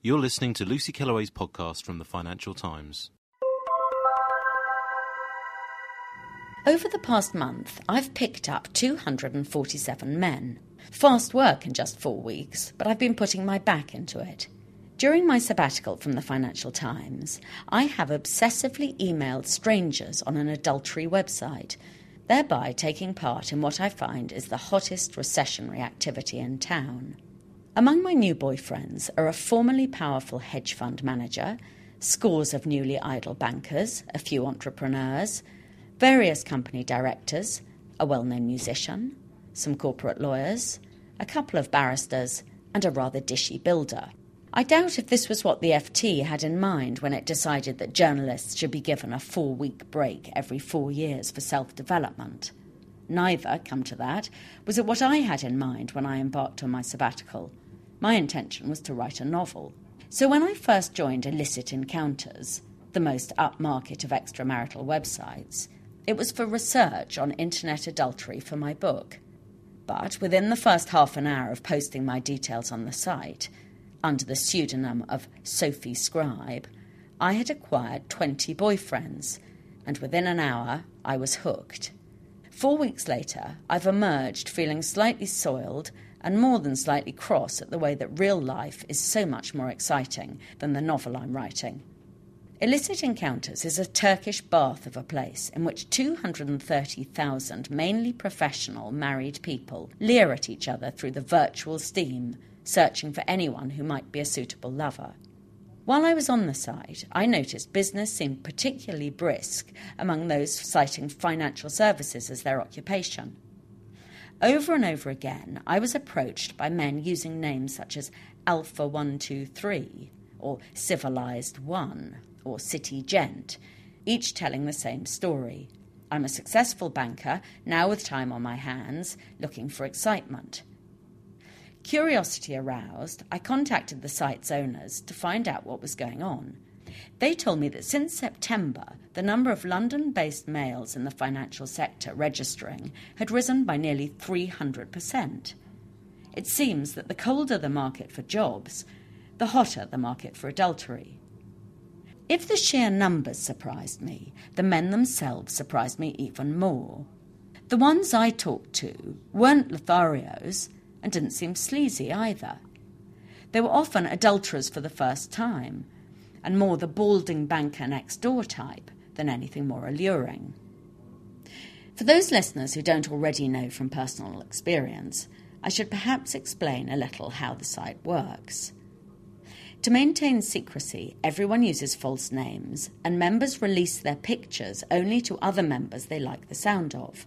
You're listening to Lucy Kellaway's podcast from the Financial Times. Over the past month, I've picked up 247 men. Fast work in just four weeks, but I've been putting my back into it. During my sabbatical from the Financial Times, I have obsessively emailed strangers on an adultery website, thereby taking part in what I find is the hottest recessionary activity in town. Among my new boyfriends are a formerly powerful hedge fund manager, scores of newly idle bankers, a few entrepreneurs, various company directors, a well known musician, some corporate lawyers, a couple of barristers, and a rather dishy builder. I doubt if this was what the FT had in mind when it decided that journalists should be given a four week break every four years for self development. Neither, come to that, was it what I had in mind when I embarked on my sabbatical. My intention was to write a novel. So when I first joined Illicit Encounters, the most upmarket of extramarital websites, it was for research on internet adultery for my book. But within the first half an hour of posting my details on the site, under the pseudonym of Sophie Scribe, I had acquired 20 boyfriends, and within an hour I was hooked. Four weeks later, I've emerged feeling slightly soiled and more than slightly cross at the way that real life is so much more exciting than the novel I'm writing. Illicit Encounters is a Turkish bath of a place in which 230,000 mainly professional married people leer at each other through the virtual steam, searching for anyone who might be a suitable lover. While I was on the site, I noticed business seemed particularly brisk among those citing financial services as their occupation. Over and over again, I was approached by men using names such as Alpha 123 or Civilized One or City Gent, each telling the same story. I'm a successful banker, now with time on my hands, looking for excitement. Curiosity aroused, I contacted the site's owners to find out what was going on. They told me that since September, the number of London based males in the financial sector registering had risen by nearly 300%. It seems that the colder the market for jobs, the hotter the market for adultery. If the sheer numbers surprised me, the men themselves surprised me even more. The ones I talked to weren't Lotharios and didn't seem sleazy either. They were often adulterers for the first time, and more the balding banker next door type than anything more alluring. For those listeners who don't already know from personal experience, I should perhaps explain a little how the site works. To maintain secrecy, everyone uses false names, and members release their pictures only to other members they like the sound of.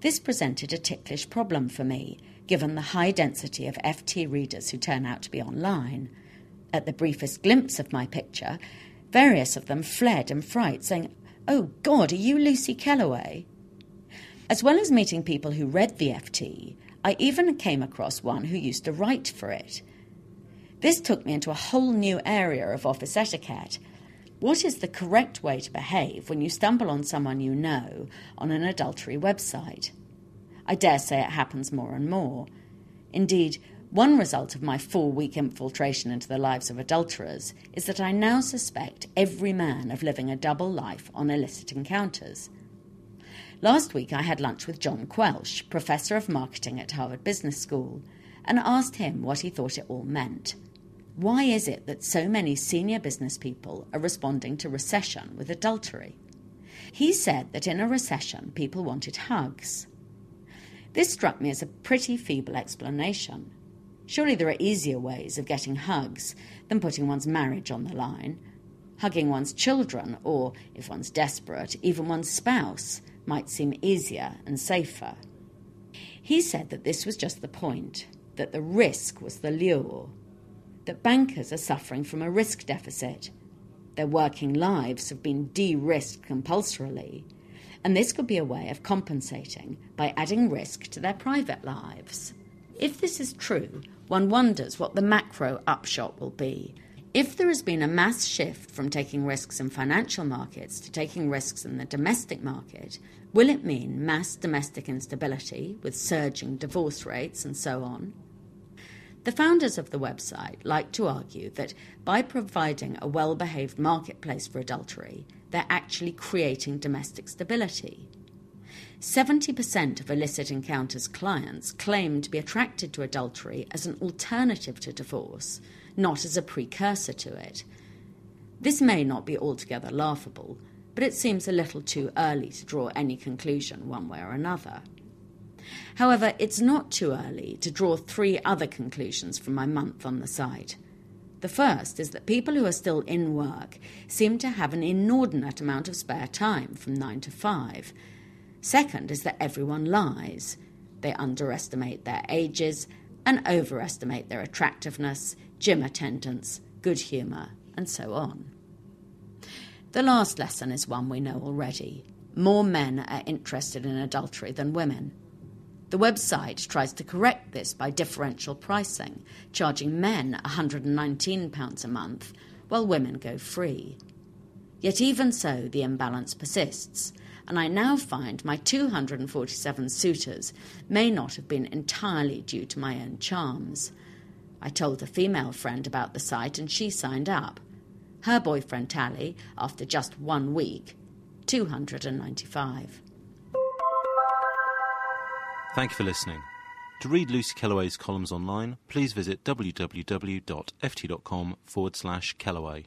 This presented a ticklish problem for me, given the high density of FT readers who turn out to be online. At the briefest glimpse of my picture, various of them fled in fright, saying, Oh God, are you Lucy Kellaway? As well as meeting people who read the FT, I even came across one who used to write for it. This took me into a whole new area of office etiquette. What is the correct way to behave when you stumble on someone you know on an adultery website? I dare say it happens more and more. Indeed, one result of my four week infiltration into the lives of adulterers is that I now suspect every man of living a double life on illicit encounters. Last week I had lunch with John Quelch, Professor of Marketing at Harvard Business School, and asked him what he thought it all meant. Why is it that so many senior business people are responding to recession with adultery? He said that in a recession people wanted hugs. This struck me as a pretty feeble explanation. Surely there are easier ways of getting hugs than putting one's marriage on the line. Hugging one's children, or, if one's desperate, even one's spouse, might seem easier and safer. He said that this was just the point. that the risk was the lure, that bankers are suffering from a risk deficit. Their working lives have been de risked compulsorily, and this could be a way of compensating by adding risk to their private lives. If this is true, one wonders what the macro upshot will be. If there has been a mass shift from taking risks in financial markets to taking risks in the domestic market, will it mean mass domestic instability with surging divorce rates and so on? The founders of the website like to argue that by providing a well behaved marketplace for adultery, they're actually creating domestic stability. 70% of illicit encounters clients claim to be attracted to adultery as an alternative to divorce, not as a precursor to it. This may not be altogether laughable, but it seems a little too early to draw any conclusion one way or another. However, it's not too early to draw three other conclusions from my month on the site. The first is that people who are still in work seem to have an inordinate amount of spare time from 9 to 5 Second is that everyone lies. They underestimate their ages and overestimate their attractiveness, gym attendance, good humour, and so on. The last lesson is one we know already. More men are interested in adultery than women. The website tries to correct this by differential pricing, charging men £119 a month while women go free. Yet, even so, the imbalance persists, and I now find my 247 suitors may not have been entirely due to my own charms. I told a female friend about the site and she signed up. Her boyfriend tally, after just one week, 295. Thank you for listening. To read Lucy Kellaway's columns online, please visit www.ft.com forward slash Kellaway.